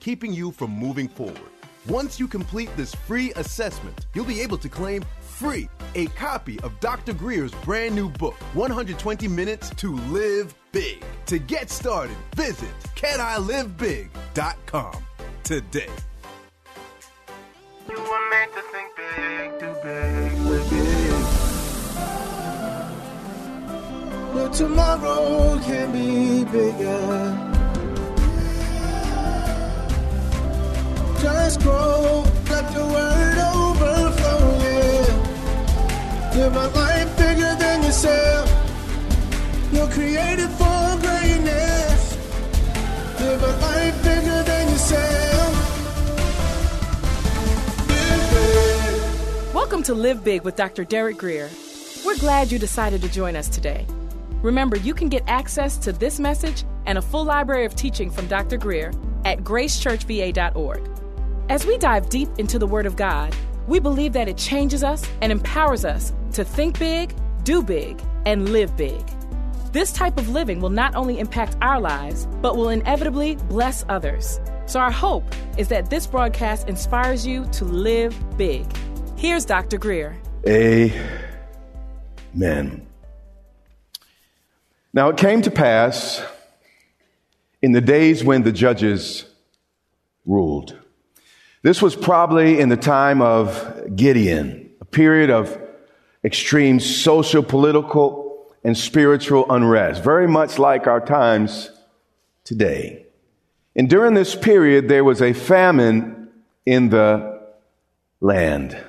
keeping you from moving forward. Once you complete this free assessment, you'll be able to claim free a copy of Dr. Grier's brand new book, 120 Minutes to Live Big. To get started, visit canilivebig.com today. You were meant to think big, do big, big. But tomorrow can be bigger. Just grow, let the word overflow, yeah. Live a life bigger than yourself. You're created for greatness. Live a life bigger than yourself. Welcome to Live Big with Dr. Derek Grier. We're glad you decided to join us today. Remember, you can get access to this message and a full library of teaching from Dr. Grier at gracechurchva.org. As we dive deep into the Word of God, we believe that it changes us and empowers us to think big, do big, and live big. This type of living will not only impact our lives, but will inevitably bless others. So, our hope is that this broadcast inspires you to live big. Here's Dr. Grier. Amen. Now it came to pass in the days when the judges ruled. This was probably in the time of Gideon, a period of extreme social, political, and spiritual unrest, very much like our times today. And during this period, there was a famine in the land.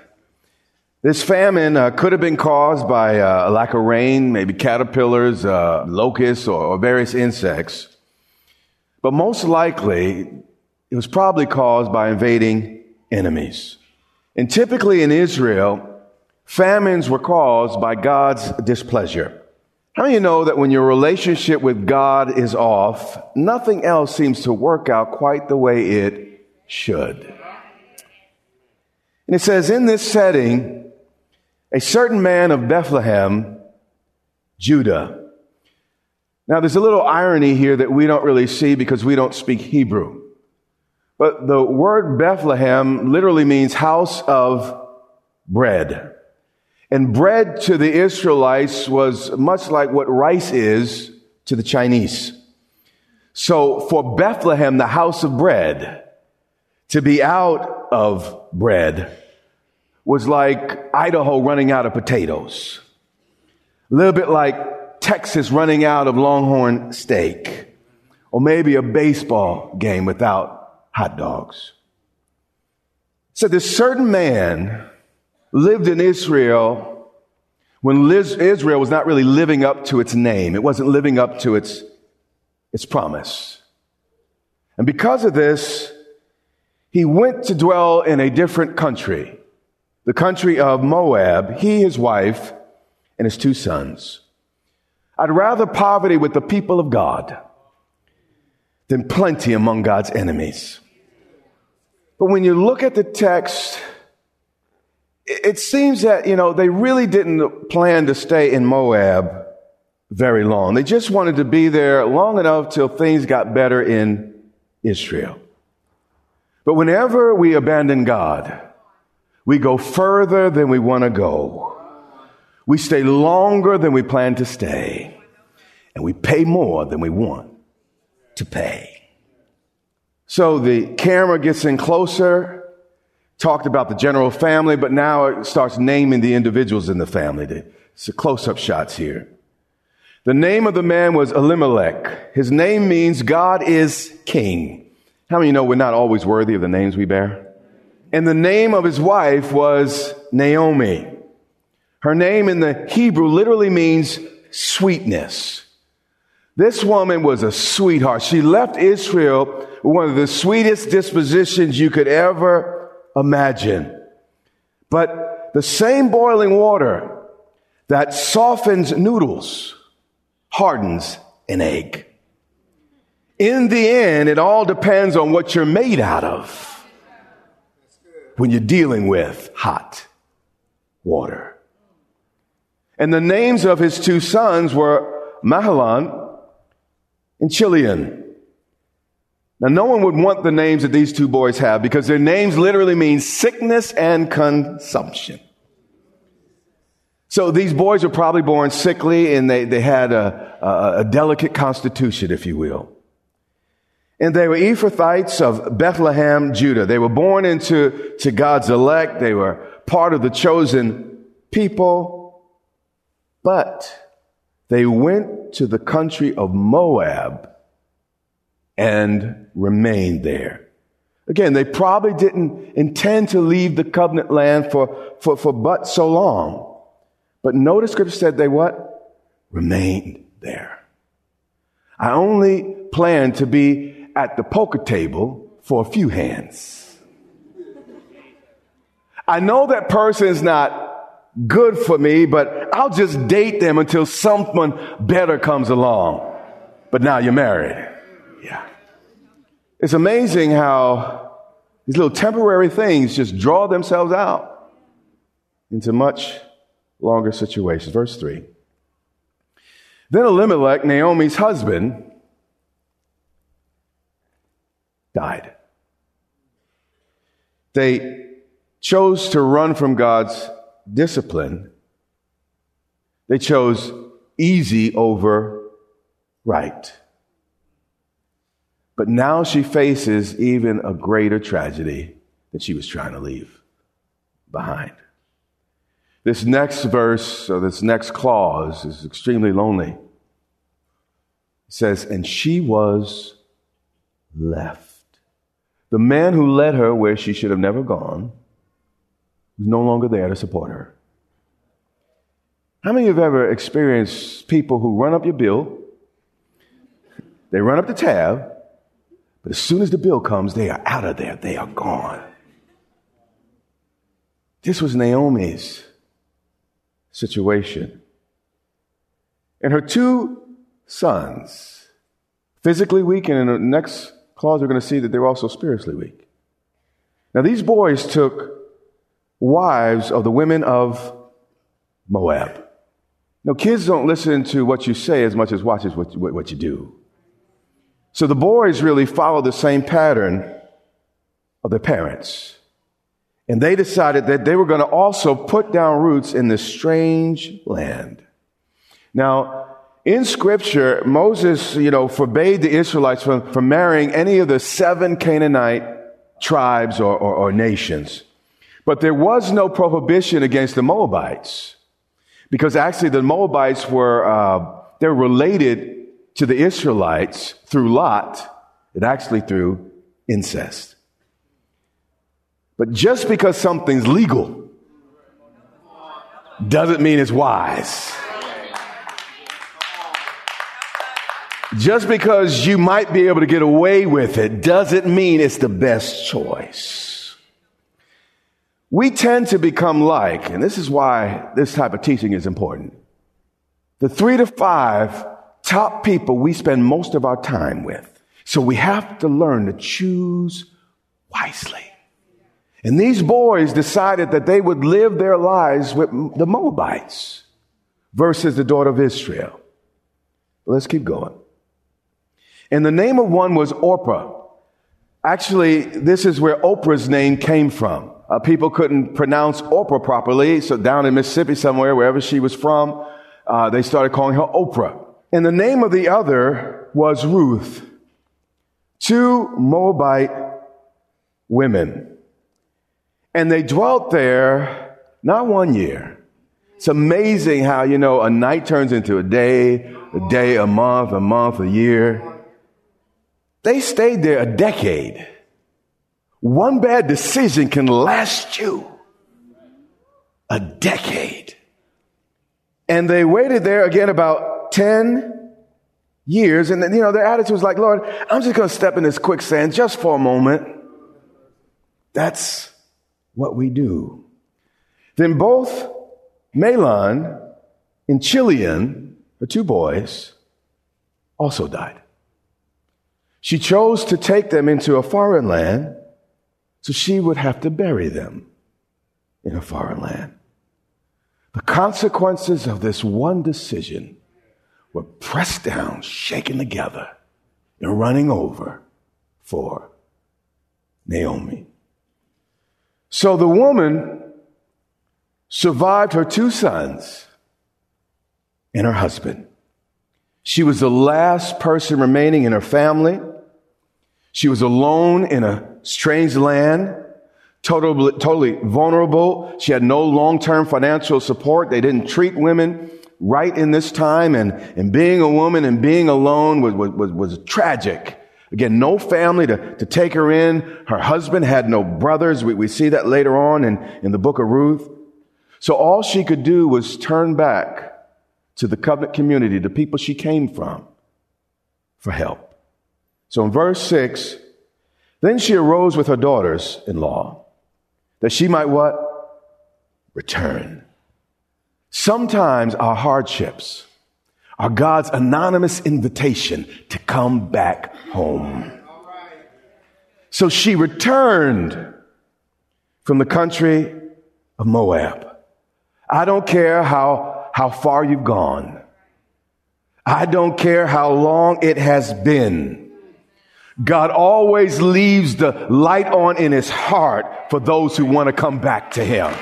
This famine uh, could have been caused by uh, a lack of rain, maybe caterpillars, uh, locusts, or, or various insects. But most likely, it was probably caused by invading enemies. And typically in Israel, famines were caused by God's displeasure. How of you know that when your relationship with God is off, nothing else seems to work out quite the way it should? And it says, in this setting, a certain man of Bethlehem, Judah. Now, there's a little irony here that we don't really see because we don't speak Hebrew. But the word Bethlehem literally means house of bread. And bread to the Israelites was much like what rice is to the Chinese. So for Bethlehem, the house of bread, to be out of bread was like Idaho running out of potatoes. A little bit like Texas running out of longhorn steak. Or maybe a baseball game without hot dogs. So this certain man lived in Israel when Israel was not really living up to its name. It wasn't living up to its, its promise. And because of this, he went to dwell in a different country, the country of Moab, he, his wife, and his two sons. I'd rather poverty with the people of God than plenty among God's enemies. But when you look at the text, it seems that, you know, they really didn't plan to stay in Moab very long. They just wanted to be there long enough till things got better in Israel. But whenever we abandon God, we go further than we want to go. We stay longer than we plan to stay. And we pay more than we want to pay. So the camera gets in closer, talked about the general family, but now it starts naming the individuals in the family. It's the close-up shots here. The name of the man was Elimelech. His name means God is king. How many know we're not always worthy of the names we bear? And the name of his wife was Naomi. Her name in the Hebrew literally means sweetness. This woman was a sweetheart. She left Israel one of the sweetest dispositions you could ever imagine. But the same boiling water that softens noodles hardens an egg. In the end, it all depends on what you're made out of when you're dealing with hot water. And the names of his two sons were Mahlon and Chilion. Now, no one would want the names that these two boys have because their names literally mean sickness and consumption. So these boys were probably born sickly and they, they had a, a, a delicate constitution, if you will. And they were Ephrathites of Bethlehem, Judah. They were born into to God's elect. They were part of the chosen people. But they went to the country of Moab and remained there. Again, they probably didn't intend to leave the covenant land for, for, for but so long. But notice scripture said they what? Remained there. I only plan to be at the poker table for a few hands. I know that person is not good for me, but I'll just date them until someone better comes along. But now you're married. Yeah. It's amazing how these little temporary things just draw themselves out into much longer situations. Verse 3. Then Elimelech, Naomi's husband, died. They chose to run from God's discipline. They chose easy over right. But now she faces even a greater tragedy that she was trying to leave behind. This next verse, or this next clause, is extremely lonely. It says, And she was left. The man who led her where she should have never gone was no longer there to support her. How many of you have ever experienced people who run up your bill? They run up the tab, but as soon as the bill comes, they are out of there. They are gone. This was Naomi's situation. And her two sons, physically weak, and in the next clause, we're going to see that they were also spiritually weak. Now, these boys took wives of the women of Moab. Now, kids don't listen to what you say as much as watches what, what, what you do. So the boys really follow the same pattern of their parents. And they decided that they were going to also put down roots in this strange land. Now, in scripture, Moses, you know, forbade the Israelites from, from marrying any of the seven Canaanite tribes or, or, or nations. But there was no prohibition against the Moabites because actually the Moabites were, uh, they're related to the Israelites through Lot and actually through incest. But just because something's legal doesn't mean it's wise. Just because you might be able to get away with it doesn't mean it's the best choice. We tend to become like, and this is why this type of teaching is important. The three to five top people we spend most of our time with. So we have to learn to choose wisely. And these boys decided that they would live their lives with the Moabites versus the daughter of Israel. Let's keep going. And the name of one was Orpah. Actually, this is where Oprah's name came from. Uh, people couldn't pronounce Oprah properly, so down in Mississippi somewhere, wherever she was from, uh, they started calling her Oprah. And the name of the other was Ruth. two Moabite women. And they dwelt there not one year. It's amazing how, you know, a night turns into a day, a day, a month, a month, a year. They stayed there a decade. One bad decision can last you a decade. And they waited there again about 10 years. And you know, their attitude was like, Lord, I'm just going to step in this quicksand just for a moment. That's what we do. Then both Mahlon and Chilion, the two boys, also died. She chose to take them into a foreign land so she would have to bury them in a foreign land. The consequences of this one decision were pressed down, shaken together, and running over for Naomi. So the woman survived her two sons and her husband. She was the last person remaining in her family. She was alone in a strange land totally, totally vulnerable. She had no long-term financial support. They didn't treat women right in this time. And, and being a woman and being alone was, was, was tragic. Again, no family to, to take her in. Her husband had no brothers. We, we see that later on in, in the book of Ruth. So all she could do was turn back to the covenant community, the people she came from, for help. So in verse six, then she arose with her daughters in law that she might what? Return. Sometimes our hardships are God's anonymous invitation to come back home. So she returned from the country of Moab. I don't care how, how far you've gone. I don't care how long it has been. God always leaves the light on in his heart for those who want to come back to him.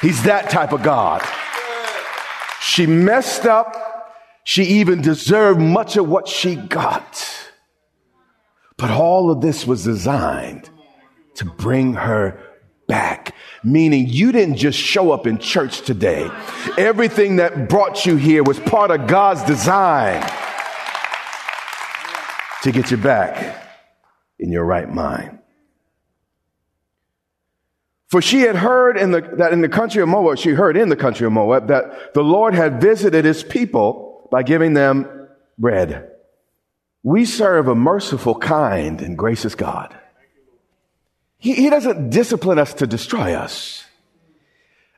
He's that type of God. She messed up. She even deserved much of what she got. But all of this was designed to bring her back. Meaning you didn't just show up in church today. Everything that brought you here was part of God's design to get you back in your right mind. For she had heard in the, that in the country of Moab, she heard in the country of Moab that the Lord had visited his people by giving them bread. We serve a merciful, kind, and gracious God. He, he doesn't discipline us to destroy us.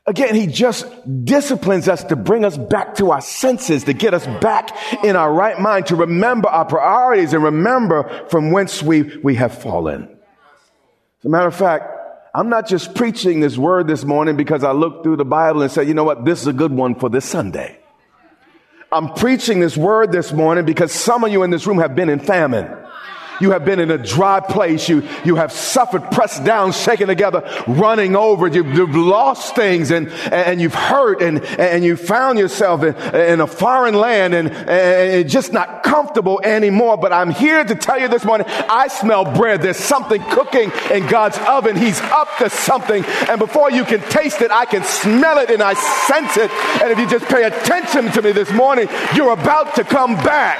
Again, he just disciplines us to bring us back to our senses, to get us back in our right mind, to remember our priorities and remember from whence we, we have fallen. As a matter of fact, I'm not just preaching this word this morning because I looked through the Bible and said, you know what, this is a good one for this Sunday. I'm preaching this word this morning because some of you in this room have been in famine. You have been in a dry place. You, you have suffered, pressed down, shaken together, running over. You've, you've lost things and, and you've hurt and, and you found yourself in, in a foreign land and, and just not comfortable anymore. But I'm here to tell you this morning, I smell bread. There's something cooking in God's oven. He's up to something. And before you can taste it, I can smell it and I sense it. And if you just pay attention to me this morning, you're about to come back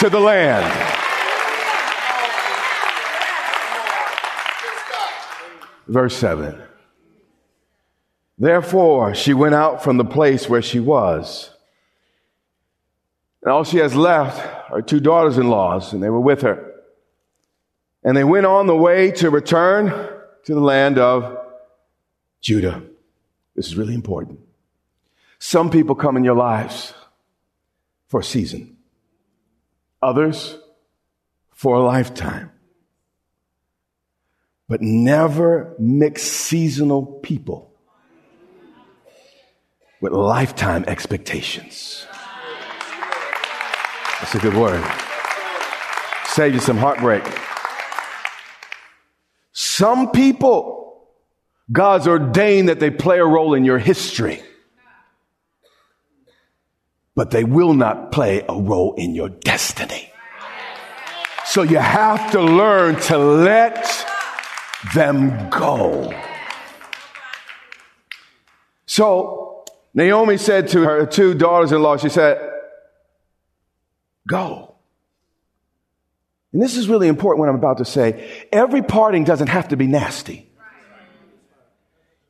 to the land. Verse 7. Therefore, she went out from the place where she was. And all she has left are two daughters in laws, and they were with her. And they went on the way to return to the land of Judah. This is really important. Some people come in your lives for a season, others for a lifetime. But never mix seasonal people with lifetime expectations. That's a good word. Save you some heartbreak. Some people, God's ordained that they play a role in your history, but they will not play a role in your destiny. So you have to learn to let them go. So Naomi said to her two daughters in law, she said, Go. And this is really important what I'm about to say. Every parting doesn't have to be nasty.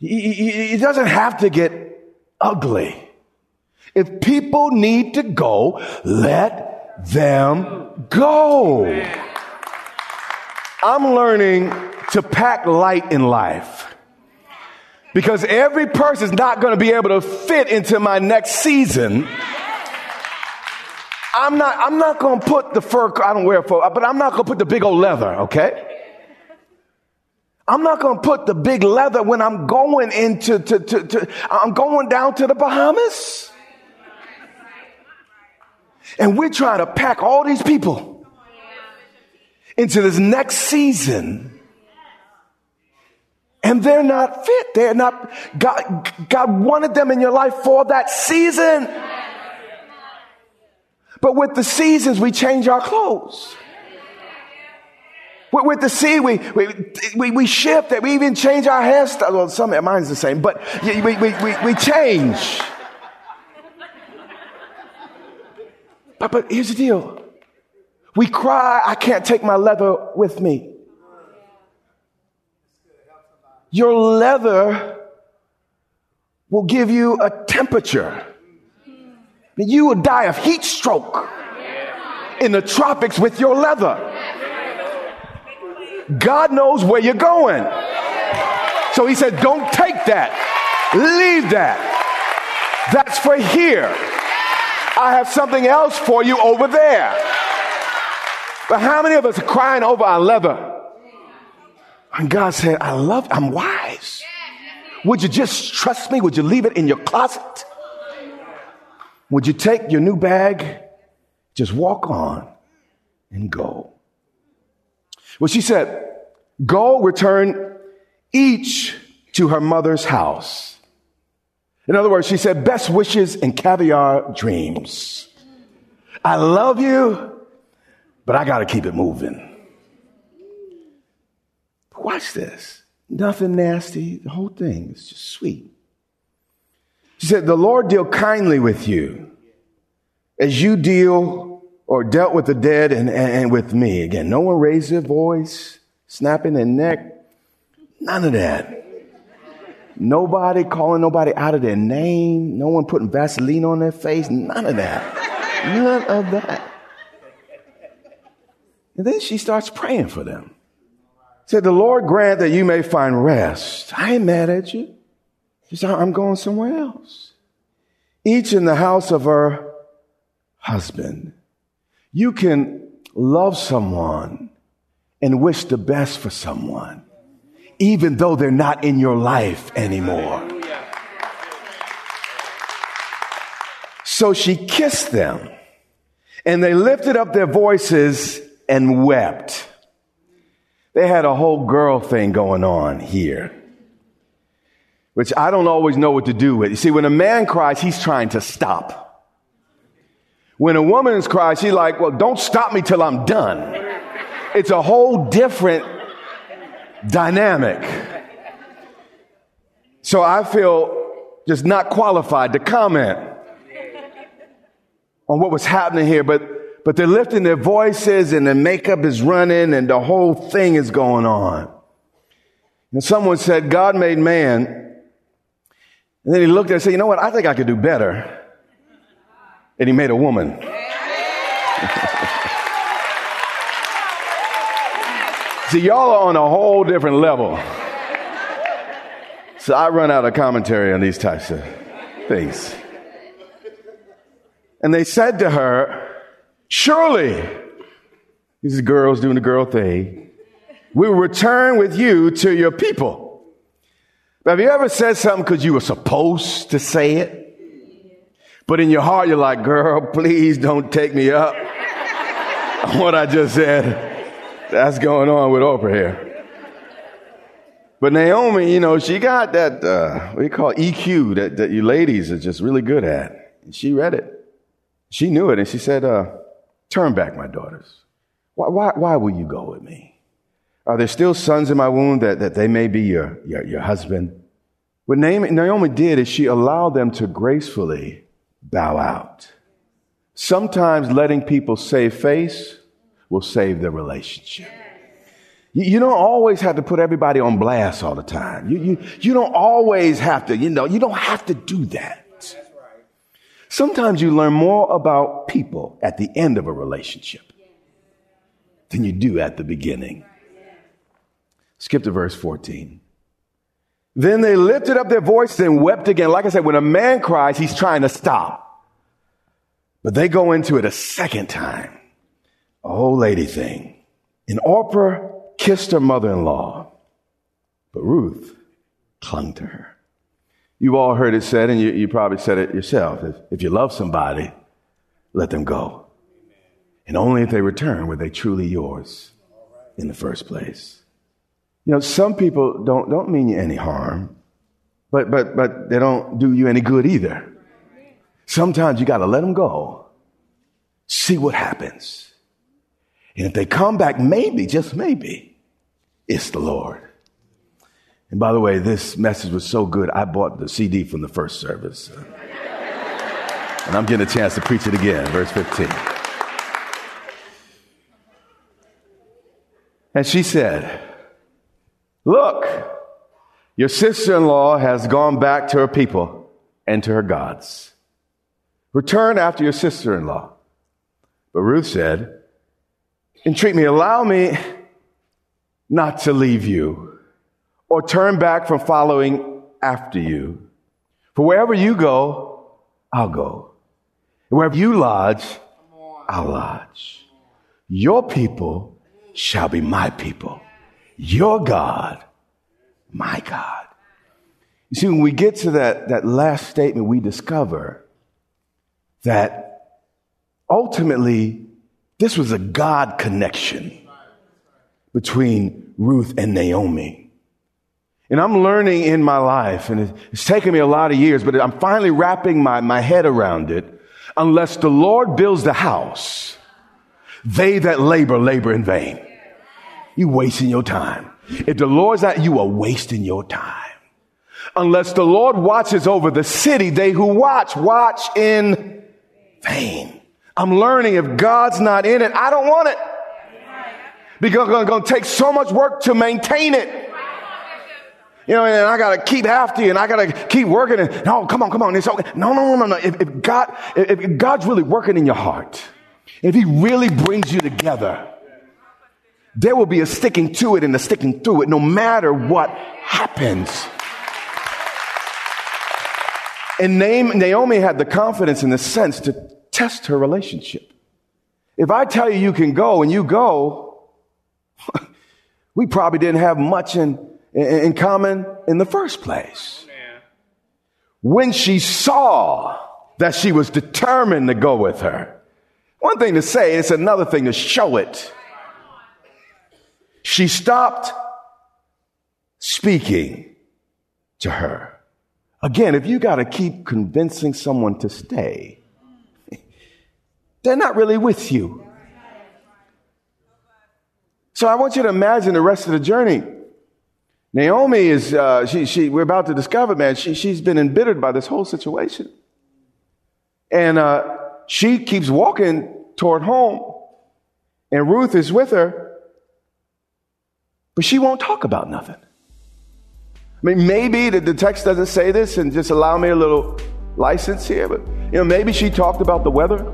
It doesn't have to get ugly. If people need to go, let them go. I'm learning to pack light in life. Because every person is not going to be able to fit into my next season. I'm not, I'm not going to put the fur, I don't wear fur, but I'm not going to put the big old leather, okay? I'm not going to put the big leather when I'm going into, to, to, to, I'm going down to the Bahamas. And we're trying to pack all these people into this next season and they're not fit. They're not, God, God wanted them in your life for that season. But with the seasons, we change our clothes. With, the sea, we, we, we, we shift it. We even change our hairstyle. Well, some mine's the same, but we, we, we, we change. But, but here's the deal. We cry, I can't take my leather with me. Your leather will give you a temperature. You will die of heat stroke in the tropics with your leather. God knows where you're going. So he said, Don't take that. Leave that. That's for here. I have something else for you over there. But how many of us are crying over our leather? And God said, I love, I'm wise. Would you just trust me? Would you leave it in your closet? Would you take your new bag, just walk on and go? Well, she said, go return each to her mother's house. In other words, she said, best wishes and caviar dreams. I love you, but I got to keep it moving. Watch this. Nothing nasty. The whole thing is just sweet. She said, The Lord deal kindly with you as you deal or dealt with the dead and, and, and with me. Again, no one raised their voice, snapping their neck. None of that. Nobody calling nobody out of their name. No one putting Vaseline on their face. None of that. None of that. And then she starts praying for them said, the Lord grant that you may find rest. I ain't mad at you. I'm going somewhere else. Each in the house of her husband. You can love someone and wish the best for someone, even though they're not in your life anymore. So she kissed them and they lifted up their voices and wept. They had a whole girl thing going on here, which I don't always know what to do with. You see, when a man cries, he's trying to stop. When a woman cries, she's like, well, don't stop me till I'm done. It's a whole different dynamic. So I feel just not qualified to comment on what was happening here, but but they're lifting their voices and the makeup is running and the whole thing is going on. And someone said, God made man. And then he looked at it and said, you know what? I think I could do better. And he made a woman. See, y'all are on a whole different level. So I run out of commentary on these types of things. And they said to her, Surely, these girls doing the girl thing, we will return with you to your people. Have you ever said something because you were supposed to say it? But in your heart, you're like, girl, please don't take me up what I just said. That's going on with Oprah here. But Naomi, you know, she got that, uh, what do you call it? EQ that, that you ladies are just really good at. And she read it. She knew it and she said, uh, Turn back, my daughters. Why, why, why will you go with me? Are there still sons in my womb that, that they may be your, your, your husband? What Naomi did is she allowed them to gracefully bow out. Sometimes letting people save face will save the relationship. You, you, don't always have to put everybody on blast all the time. You, you, you don't always have to, you know, you don't have to do that. Sometimes you learn more about people at the end of a relationship than you do at the beginning. Skip to verse 14. Then they lifted up their voices and wept again. Like I said, when a man cries, he's trying to stop. But they go into it a second time. A old lady thing. And Orpah kissed her mother-in-law, but Ruth clung to her. You've all heard it said, and you, you probably said it yourself. If, if you love somebody, let them go. And only if they return were they truly yours in the first place. You know, some people don't, don't mean you any harm, but, but, but they don't do you any good either. Sometimes you got to let them go, see what happens. And if they come back, maybe, just maybe, it's the Lord. And by the way, this message was so good, I bought the CD from the first service. And I'm getting a chance to preach it again, verse 15. And she said, Look, your sister in law has gone back to her people and to her gods. Return after your sister in law. But Ruth said, Entreat me, allow me not to leave you or turn back from following after you. For wherever you go, I'll go. And wherever you lodge, I'll lodge. Your people shall be my people. Your God, my God. You see, when we get to that, that last statement, we discover that ultimately this was a God connection between Ruth and Naomi. And I'm learning in my life, and it's taken me a lot of years, but I'm finally wrapping my, my head around it. Unless the Lord builds the house, they that labor, labor in vain. You wasting your time. If the Lord's at you are wasting your time. Unless the Lord watches over the city, they who watch, watch in vain. I'm learning if God's not in it, I don't want it. Because it's going to take so much work to maintain it. You know, and I gotta keep after you and I gotta keep working and, no, come on, come on. It's okay. No, no, no, no, no. If, if God, if, if God's really working in your heart, if He really brings you together, there will be a sticking to it and a sticking through it no matter what happens. And Naomi had the confidence in the sense to test her relationship. If I tell you you can go and you go, we probably didn't have much in, in, common in the first place. When she saw that she was determined to go with her, one thing to say, it's another thing to show it. She stopped speaking to her. Again, if you got to keep convincing someone to stay, they're not really with you. So I want you to imagine the rest of the journey. Naomi is, uh, she, she, we're about to discover, man, she, she's been embittered by this whole situation. And uh, she keeps walking toward home, and Ruth is with her. But she won't talk about nothing. I mean, maybe the, the text doesn't say this and just allow me a little license here, but you know, maybe she talked about the weather.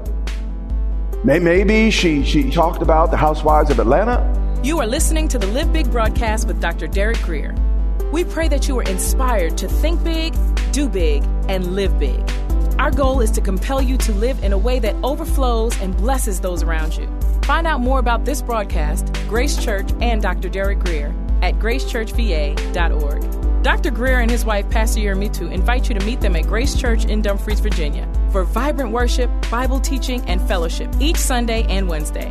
Maybe she, she talked about the housewives of Atlanta. You are listening to the Live Big broadcast with Dr. Derek Grier. We pray that you are inspired to think big, do big, and live big. Our goal is to compel you to live in a way that overflows and blesses those around you. Find out more about this broadcast, Grace Church, and Dr. Derek Grier at gracechurchva.org. Dr. Grier and his wife, Pastor Yermitu, invite you to meet them at Grace Church in Dumfries, Virginia, for vibrant worship, Bible teaching, and fellowship each Sunday and Wednesday.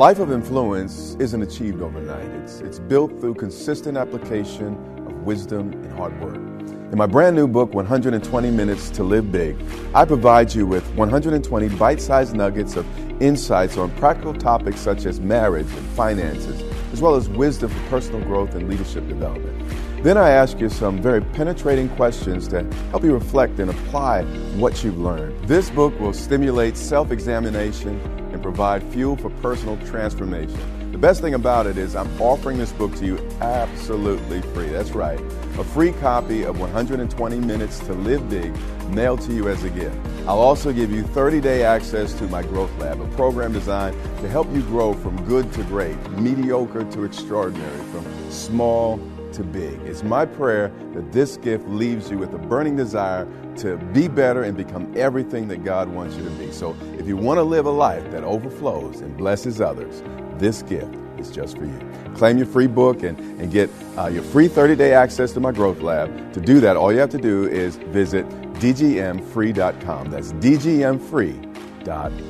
Life of influence isn't achieved overnight. It's, it's built through consistent application of wisdom and hard work. In my brand new book, 120 Minutes to Live Big, I provide you with 120 bite sized nuggets of insights on practical topics such as marriage and finances, as well as wisdom for personal growth and leadership development. Then I ask you some very penetrating questions to help you reflect and apply what you've learned. This book will stimulate self examination provide fuel for personal transformation. The best thing about it is I'm offering this book to you absolutely free. That's right. A free copy of 120 Minutes to Live Big mailed to you as a gift. I'll also give you 30 day access to my Growth Lab, a program designed to help you grow from good to great, mediocre to extraordinary, from small to big. It's my prayer that this gift leaves you with a burning desire to be better and become everything that God wants you to be. So if you want to live a life that overflows and blesses others, this gift is just for you. Claim your free book and, and get uh, your free 30 day access to my Growth Lab. To do that, all you have to do is visit dgmfree.com. That's dgmfree.com.